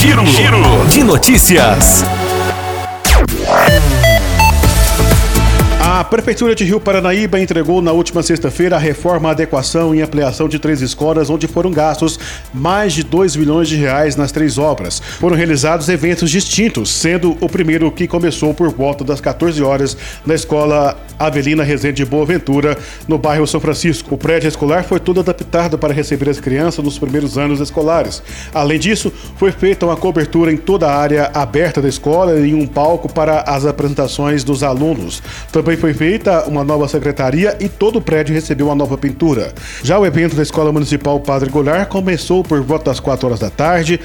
Giro, Giro de notícias. A Prefeitura de Rio Paranaíba entregou na última sexta-feira a reforma, adequação e ampliação de três escolas, onde foram gastos mais de 2 milhões de reais nas três obras. Foram realizados eventos distintos, sendo o primeiro que começou por volta das 14 horas na escola Avelina Rezende Boaventura, no bairro São Francisco. O prédio escolar foi todo adaptado para receber as crianças nos primeiros anos escolares. Além disso, foi feita uma cobertura em toda a área aberta da escola e um palco para as apresentações dos alunos. Também foi feita uma nova secretaria e todo o prédio recebeu uma nova pintura. Já o evento da Escola Municipal Padre Goulart começou por volta das 4 horas da tarde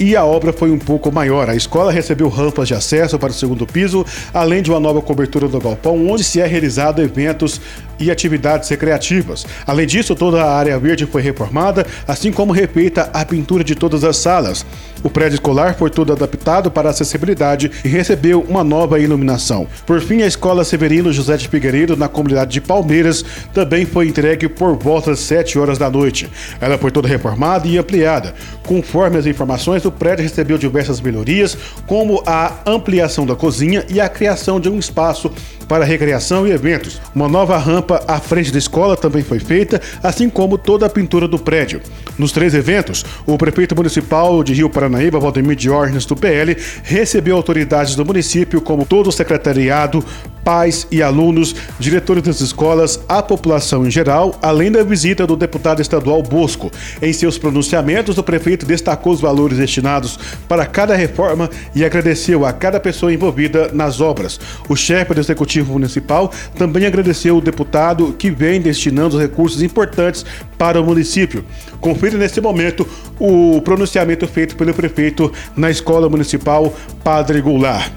e a obra foi um pouco maior. A escola recebeu rampas de acesso para o segundo piso, além de uma nova cobertura do galpão, onde se é realizado eventos e atividades recreativas. Além disso, toda a área verde foi reformada, assim como refeita a pintura de todas as salas. O prédio escolar foi todo adaptado para acessibilidade e recebeu uma nova iluminação. Por fim, a Escola Severino José de Figueiredo, na comunidade de Palmeiras, também foi entregue por volta das 7 horas da noite. Ela foi toda reformada e ampliada. Conforme as informações, o prédio recebeu diversas melhorias, como a ampliação da cozinha e a criação de um espaço para recreação e eventos. Uma nova rampa à frente da escola também foi feita, assim como toda a pintura do prédio. Nos três eventos, o prefeito municipal de Rio Paranaíba, Valdemir Diógenes, do PL, recebeu autoridades do município, como todo o secretariado, pais e alunos, diretores das escolas, a população em geral, além da visita do deputado estadual Bosco. Em seus pronunciamentos, o prefeito destacou os valores destinados para cada reforma e agradeceu a cada pessoa envolvida nas obras. O chefe do executivo municipal também agradeceu o deputado que vem destinando recursos importantes para o município. Confira nesse momento o pronunciamento feito pelo prefeito na Escola Municipal Padre Goulart.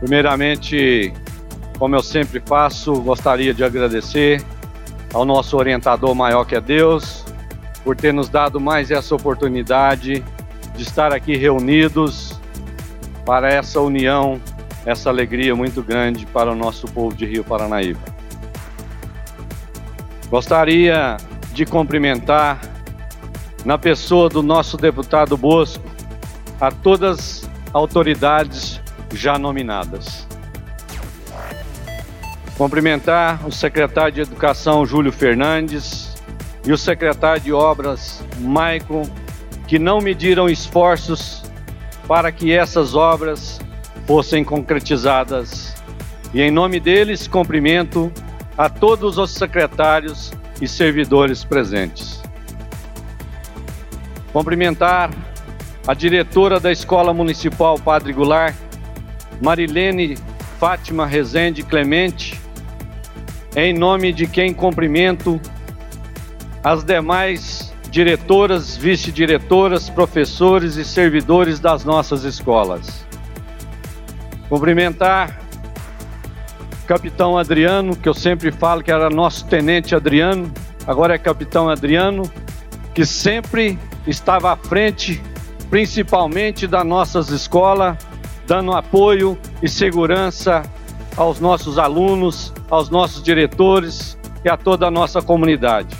Primeiramente, como eu sempre faço, gostaria de agradecer ao nosso orientador maior que é Deus, por ter nos dado mais essa oportunidade de estar aqui reunidos para essa união, essa alegria muito grande para o nosso povo de Rio Paranaíba. Gostaria de cumprimentar, na pessoa do nosso deputado Bosco, a todas as autoridades já nominadas. Cumprimentar o secretário de Educação Júlio Fernandes e o secretário de Obras Maicon, que não mediram esforços para que essas obras fossem concretizadas. E em nome deles, cumprimento a todos os secretários e servidores presentes. Cumprimentar a diretora da Escola Municipal Padre Goulart, Marilene Fátima Rezende Clemente, em nome de quem cumprimento as demais diretoras, vice-diretoras, professores e servidores das nossas escolas. Cumprimentar capitão Adriano, que eu sempre falo que era nosso tenente Adriano, agora é capitão Adriano, que sempre estava à frente, principalmente das nossas escolas, dando apoio e segurança aos nossos alunos, aos nossos diretores e a toda a nossa comunidade.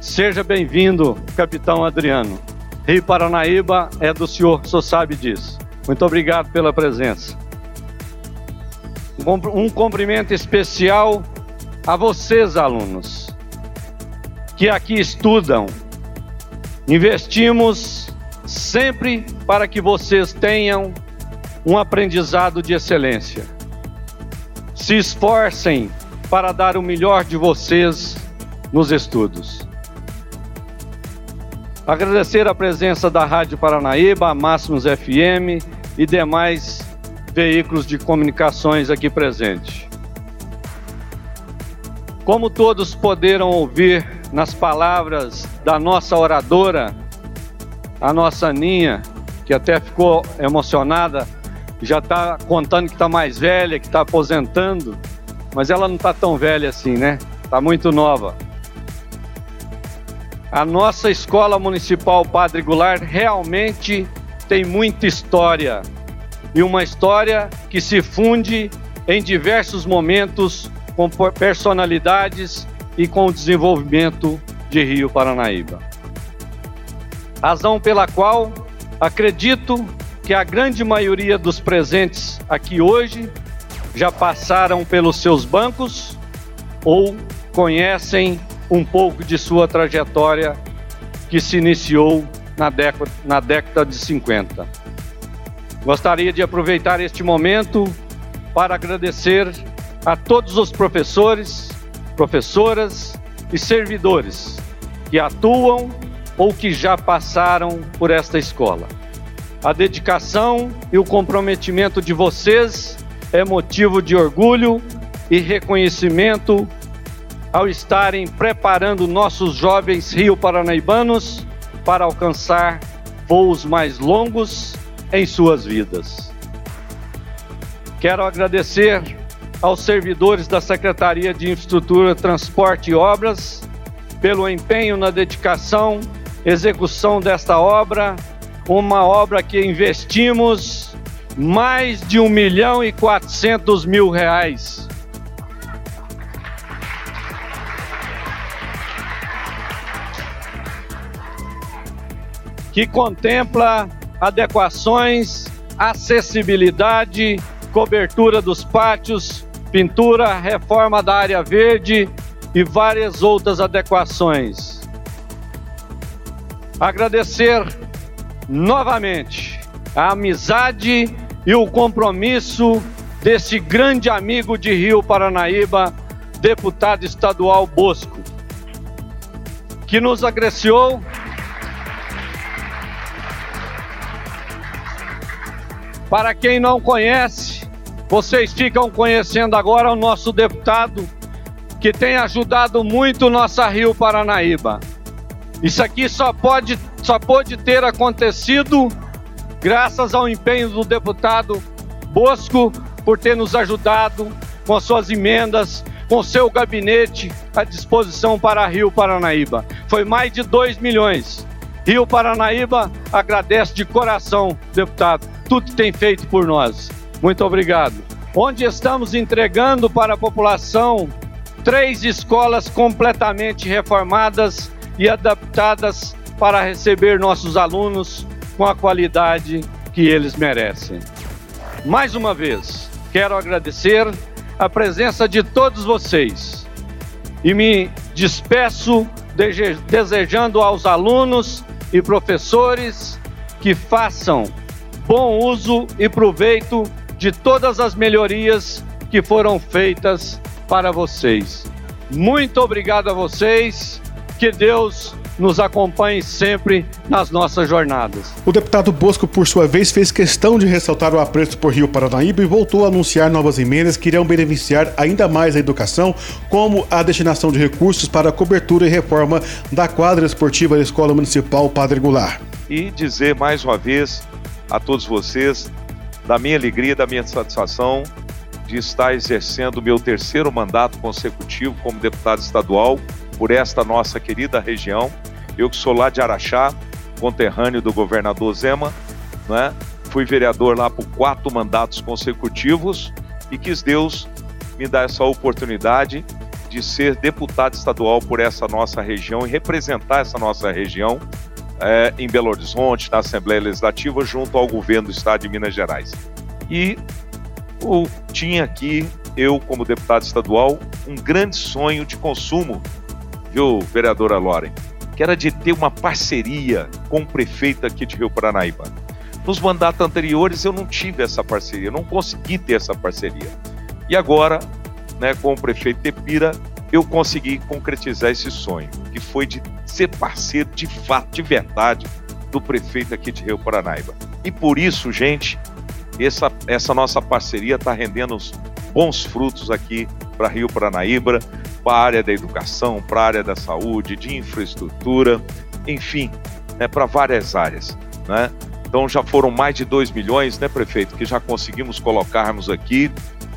Seja bem-vindo, capitão Adriano. Rio Paranaíba é do senhor, só sabe disso. Muito obrigado pela presença. Um cumprimento especial a vocês, alunos, que aqui estudam. Investimos sempre para que vocês tenham um aprendizado de excelência. Se esforcem para dar o melhor de vocês nos estudos. Agradecer a presença da Rádio Paranaíba, Máximos FM e demais veículos de comunicações aqui presentes. Como todos poderam ouvir nas palavras da nossa oradora, a nossa Aninha, que até ficou emocionada já está contando que está mais velha, que está aposentando, mas ela não está tão velha assim, né? Está muito nova. A nossa escola municipal Padre Goulart realmente tem muita história e uma história que se funde em diversos momentos com personalidades e com o desenvolvimento de Rio Paranaíba. Razão pela qual Acredito que a grande maioria dos presentes aqui hoje já passaram pelos seus bancos ou conhecem um pouco de sua trajetória que se iniciou na década, na década de 50. Gostaria de aproveitar este momento para agradecer a todos os professores, professoras e servidores que atuam ou que já passaram por esta escola. A dedicação e o comprometimento de vocês é motivo de orgulho e reconhecimento ao estarem preparando nossos jovens rio paranaíbanos para alcançar voos mais longos em suas vidas. Quero agradecer aos servidores da Secretaria de Infraestrutura, Transporte e Obras pelo empenho na dedicação, execução desta obra, uma obra que investimos mais de um milhão e quatrocentos mil reais. Que contempla adequações, acessibilidade, cobertura dos pátios, pintura, reforma da área verde e várias outras adequações. Agradecer novamente a amizade e o compromisso desse grande amigo de Rio Paranaíba, deputado estadual Bosco, que nos agreciou Para quem não conhece, vocês ficam conhecendo agora o nosso deputado que tem ajudado muito nossa Rio Paranaíba. Isso aqui só pode, só pode ter acontecido graças ao empenho do deputado Bosco por ter nos ajudado com as suas emendas, com seu gabinete à disposição para Rio Paranaíba. Foi mais de 2 milhões. Rio Paranaíba agradece de coração, deputado, tudo tem feito por nós. Muito obrigado. Onde estamos entregando para a população três escolas completamente reformadas e adaptadas para receber nossos alunos com a qualidade que eles merecem. Mais uma vez, quero agradecer a presença de todos vocês e me despeço desejando aos alunos e professores que façam bom uso e proveito de todas as melhorias que foram feitas para vocês. Muito obrigado a vocês. Que Deus nos acompanhe sempre nas nossas jornadas. O deputado Bosco, por sua vez, fez questão de ressaltar o apreço por Rio Paranaíba e voltou a anunciar novas emendas que irão beneficiar ainda mais a educação, como a destinação de recursos para a cobertura e reforma da quadra esportiva da Escola Municipal Padre Goulart. E dizer mais uma vez a todos vocês da minha alegria, da minha satisfação de estar exercendo o meu terceiro mandato consecutivo como deputado estadual por esta nossa querida região. Eu que sou lá de Araxá, conterrâneo do governador Zema, né? fui vereador lá por quatro mandatos consecutivos e quis Deus me dar essa oportunidade de ser deputado estadual por essa nossa região e representar essa nossa região é, em Belo Horizonte, na Assembleia Legislativa, junto ao governo do Estado de Minas Gerais. E o, tinha aqui, eu como deputado estadual, um grande sonho de consumo, viu, vereadora Loren? Que era de ter uma parceria com o prefeito aqui de Rio Paranaíba. Nos mandatos anteriores eu não tive essa parceria, não consegui ter essa parceria. E agora, né, com o prefeito Tepira, eu consegui concretizar esse sonho, que foi de ser parceiro de fato, de verdade, do prefeito aqui de Rio Paranaíba. E por isso, gente, essa, essa nossa parceria está rendendo bons frutos aqui para Rio Paranaíba, para a área da educação, para a área da saúde, de infraestrutura, enfim, né, para várias áreas. Né? Então já foram mais de 2 milhões, né, prefeito, que já conseguimos colocarmos aqui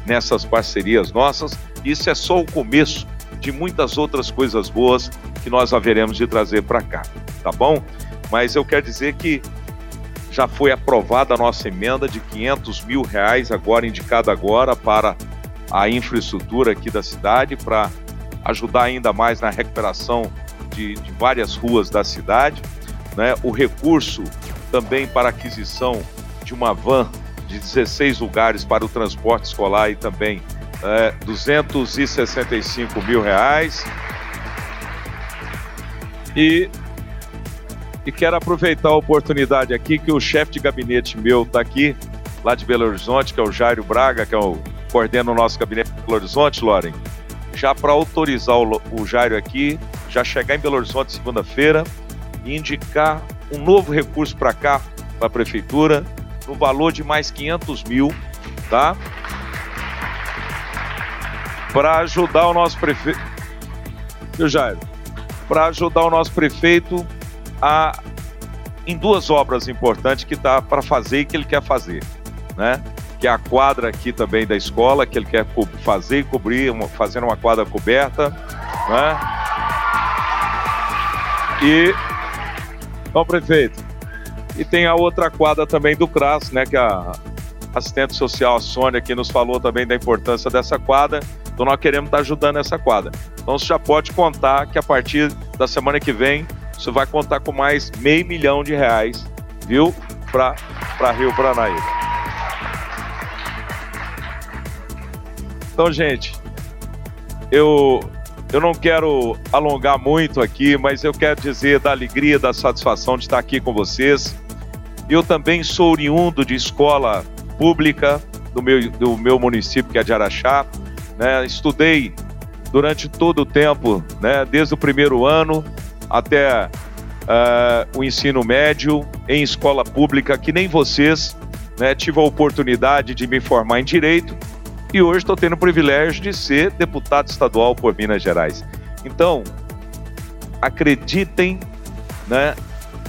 nessas parcerias nossas. Isso é só o começo de muitas outras coisas boas que nós haveremos de trazer para cá, tá bom? Mas eu quero dizer que já foi aprovada a nossa emenda de 500 mil reais, agora indicada agora para a infraestrutura aqui da cidade, para ajudar ainda mais na recuperação de, de várias ruas da cidade. Né? O recurso também para aquisição de uma van de 16 lugares para o transporte escolar e também é, 265 mil reais. E, e quero aproveitar a oportunidade aqui que o chefe de gabinete meu está aqui, lá de Belo Horizonte, que é o Jairo Braga, que é o coordena o nosso gabinete de Belo Horizonte, Loren, já para autorizar o, o Jairo aqui, já chegar em Belo Horizonte segunda-feira e indicar um novo recurso para cá, para a prefeitura, no valor de mais 500 mil, tá? Para ajudar o nosso prefeito. Viu, Jairo? Para ajudar o nosso prefeito a em duas obras importantes que tá para fazer e que ele quer fazer, né? Que é a quadra aqui também da escola, que ele quer fazer e cobrir, uma, fazendo uma quadra coberta, né? E então, prefeito, e tem a outra quadra também do CRAS, né, que a assistente social a Sônia aqui nos falou também da importância dessa quadra. Então nós queremos estar ajudando essa quadra. Então você já pode contar que a partir da semana que vem você vai contar com mais meio milhão de reais, viu? Para Rio Paranaíba. Então, gente, eu eu não quero alongar muito aqui, mas eu quero dizer da alegria, da satisfação de estar aqui com vocês. Eu também sou oriundo de escola pública do meu, do meu município, que é de Araxá. Né? Estudei durante todo o tempo, né? desde o primeiro ano até uh, o ensino médio, em escola pública, que nem vocês. Né? Tive a oportunidade de me formar em Direito e hoje estou tendo o privilégio de ser deputado estadual por Minas Gerais. Então, acreditem né,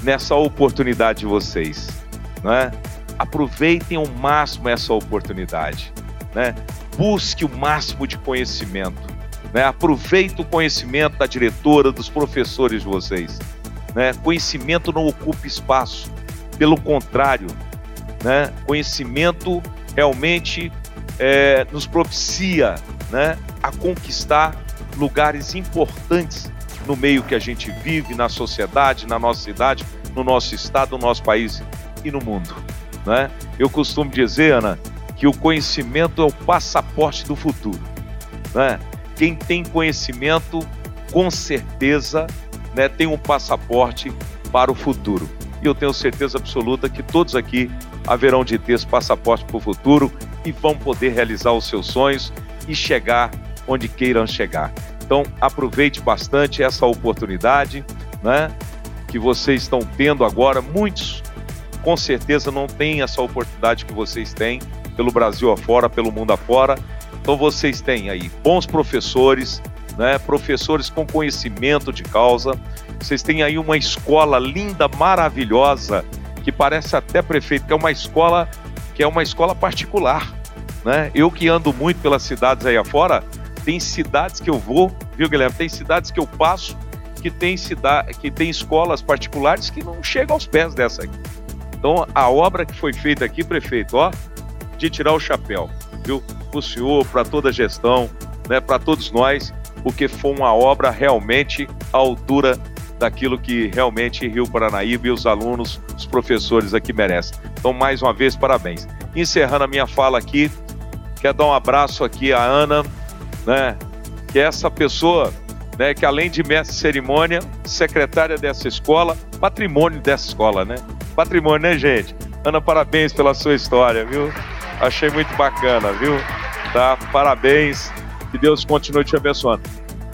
nessa oportunidade de vocês. Né? Aproveitem ao máximo essa oportunidade. Né? Busque o máximo de conhecimento. Né? Aproveite o conhecimento da diretora, dos professores de vocês. Né? Conhecimento não ocupa espaço. Pelo contrário, né? conhecimento realmente é, nos propicia né, a conquistar lugares importantes no meio que a gente vive, na sociedade, na nossa cidade, no nosso estado, no nosso país e no mundo. Né? Eu costumo dizer, Ana, que o conhecimento é o passaporte do futuro. Né? Quem tem conhecimento, com certeza, né, tem um passaporte para o futuro. E eu tenho certeza absoluta que todos aqui haverão de ter esse passaporte para o futuro e vão poder realizar os seus sonhos e chegar onde queiram chegar. Então, aproveite bastante essa oportunidade, né? Que vocês estão tendo agora. Muitos, com certeza, não têm essa oportunidade que vocês têm pelo Brasil afora, pelo mundo afora. Então, vocês têm aí bons professores, né? Professores com conhecimento de causa. Vocês têm aí uma escola linda, maravilhosa, que parece até prefeito, que é uma escola que é uma escola particular. Né? Eu que ando muito pelas cidades aí afora, tem cidades que eu vou, viu, Guilherme? Tem cidades que eu passo que tem, cidade, que tem escolas particulares que não chegam aos pés dessa aqui. Então, a obra que foi feita aqui, prefeito, ó, de tirar o chapéu, viu? O senhor, para toda a gestão, né, para todos nós, porque foi uma obra realmente à altura daquilo que realmente Rio Paranaíba e os alunos, os professores aqui merecem. Então, mais uma vez, parabéns. Encerrando a minha fala aqui, quero dar um abraço aqui à Ana, né? Que é essa pessoa, né? Que além de mestre de cerimônia, secretária dessa escola, patrimônio dessa escola, né? Patrimônio, né, gente? Ana, parabéns pela sua história, viu? Achei muito bacana, viu? Tá? Parabéns. Que Deus continue te abençoando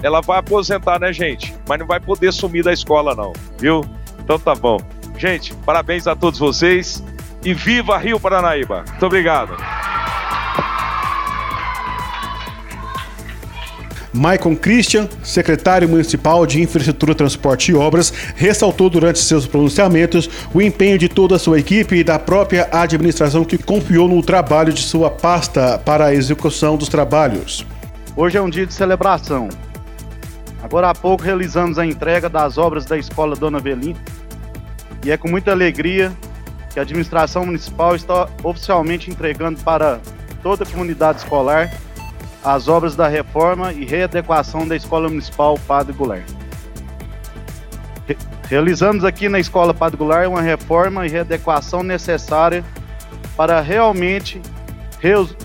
ela vai aposentar, né, gente? Mas não vai poder sumir da escola, não, viu? Então tá bom. Gente, parabéns a todos vocês e viva Rio Paranaíba. Muito obrigado. Maicon Christian, secretário municipal de Infraestrutura, Transporte e Obras, ressaltou durante seus pronunciamentos o empenho de toda a sua equipe e da própria administração que confiou no trabalho de sua pasta para a execução dos trabalhos. Hoje é um dia de celebração. Agora há pouco realizamos a entrega das obras da Escola Dona Velim e é com muita alegria que a administração municipal está oficialmente entregando para toda a comunidade escolar as obras da reforma e readequação da Escola Municipal Padre Goulart. Realizamos aqui na Escola Padre Goulart uma reforma e readequação necessária para realmente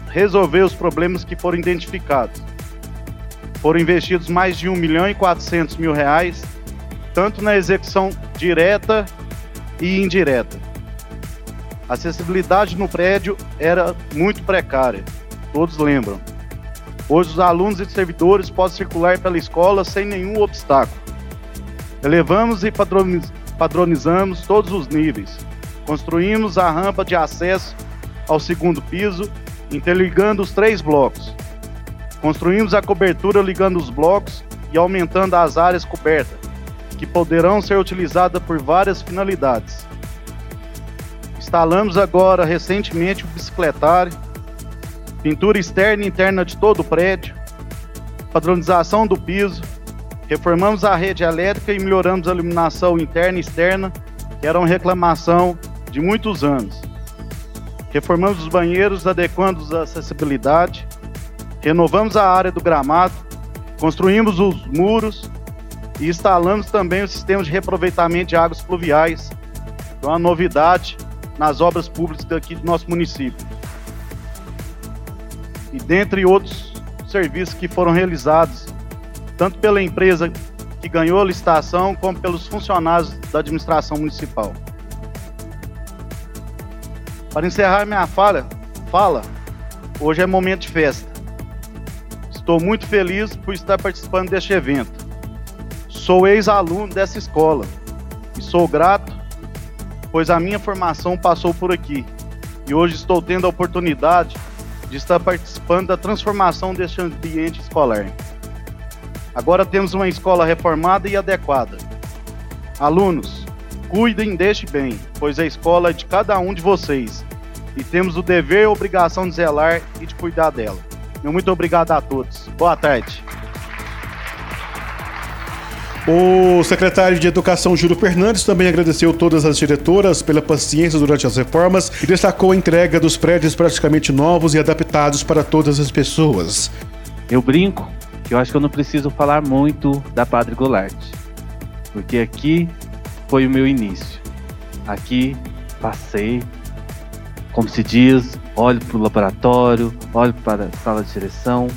resolver os problemas que foram identificados. Foram investidos mais de 1 milhão e 400 mil reais, tanto na execução direta e indireta. A acessibilidade no prédio era muito precária, todos lembram. Hoje os alunos e servidores podem circular pela escola sem nenhum obstáculo. Elevamos e padronizamos todos os níveis. Construímos a rampa de acesso ao segundo piso, interligando os três blocos. Construímos a cobertura ligando os blocos e aumentando as áreas cobertas, que poderão ser utilizadas por várias finalidades. Instalamos agora recentemente o bicicletário, pintura externa e interna de todo o prédio, padronização do piso, reformamos a rede elétrica e melhoramos a iluminação interna e externa, que era uma reclamação de muitos anos. Reformamos os banheiros, adequando-os à acessibilidade. Renovamos a área do gramado, construímos os muros e instalamos também o sistema de reaproveitamento de águas pluviais, que é uma novidade nas obras públicas aqui do nosso município. E dentre outros serviços que foram realizados, tanto pela empresa que ganhou a licitação, como pelos funcionários da administração municipal. Para encerrar minha fala, fala, hoje é momento de festa. Estou muito feliz por estar participando deste evento. Sou ex-aluno dessa escola e sou grato, pois a minha formação passou por aqui e hoje estou tendo a oportunidade de estar participando da transformação deste ambiente escolar. Agora temos uma escola reformada e adequada. Alunos, Cuidem deste bem, pois a escola é de cada um de vocês e temos o dever e a obrigação de zelar e de cuidar dela. Muito obrigado a todos. Boa tarde. O secretário de Educação, Júlio Fernandes, também agradeceu todas as diretoras pela paciência durante as reformas e destacou a entrega dos prédios praticamente novos e adaptados para todas as pessoas. Eu brinco que eu acho que eu não preciso falar muito da Padre Goulart, porque aqui foi o meu início. Aqui passei, como se diz, olho para o laboratório, olho para a sala de direção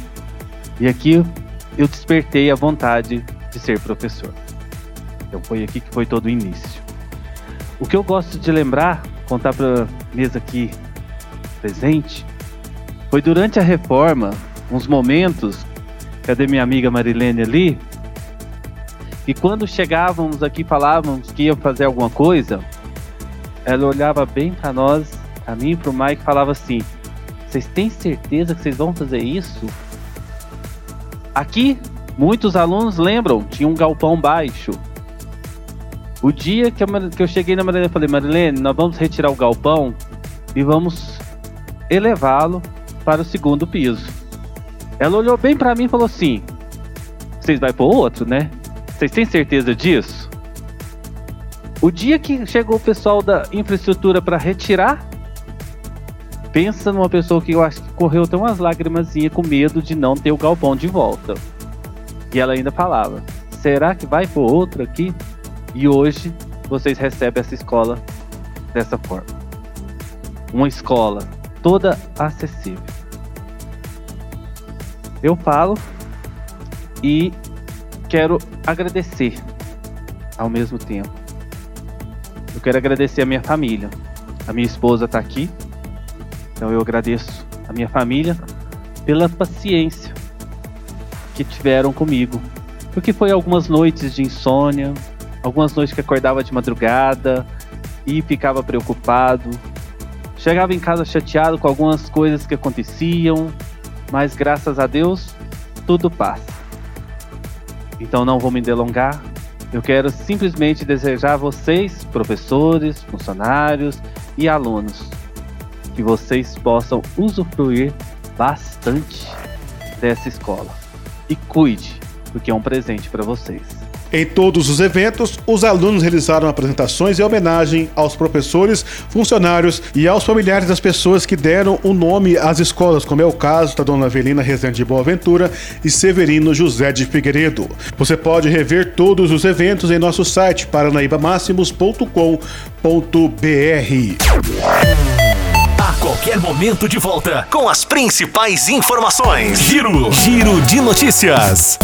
e aqui eu despertei a vontade de ser professor. Então foi aqui que foi todo o início. O que eu gosto de lembrar, contar para a mesa aqui presente, foi durante a reforma, uns momentos, cadê minha amiga Marilene ali? E quando chegávamos aqui falávamos que ia fazer alguma coisa, ela olhava bem para nós, a mim e para o Mike, falava assim: Vocês têm certeza que vocês vão fazer isso? Aqui, muitos alunos lembram, tinha um galpão baixo. O dia que eu, que eu cheguei na Marilene, falei: Marilene, nós vamos retirar o galpão e vamos elevá-lo para o segundo piso. Ela olhou bem para mim e falou assim: Vocês vão pôr outro, né? Vocês têm certeza disso? O dia que chegou o pessoal da infraestrutura para retirar, pensa numa pessoa que eu acho que correu até umas lágrimas com medo de não ter o galpão de volta. E ela ainda falava: será que vai por outro aqui? E hoje vocês recebem essa escola dessa forma. Uma escola toda acessível. Eu falo e quero agradecer ao mesmo tempo. Eu quero agradecer a minha família. A minha esposa está aqui, então eu agradeço a minha família pela paciência que tiveram comigo. Porque foi algumas noites de insônia, algumas noites que acordava de madrugada e ficava preocupado. Chegava em casa chateado com algumas coisas que aconteciam, mas graças a Deus tudo passa. Então não vou me delongar. Eu quero simplesmente desejar a vocês, professores, funcionários e alunos, que vocês possam usufruir bastante dessa escola. E cuide, porque é um presente para vocês. Em todos os eventos, os alunos realizaram apresentações em homenagem aos professores, funcionários e aos familiares das pessoas que deram o nome às escolas, como é o caso da dona Avelina Rezende de Boaventura e Severino José de Figueiredo. Você pode rever todos os eventos em nosso site paranaibamáximos.com.br. Qualquer momento de volta com as principais informações. Giro, Giro de notícias.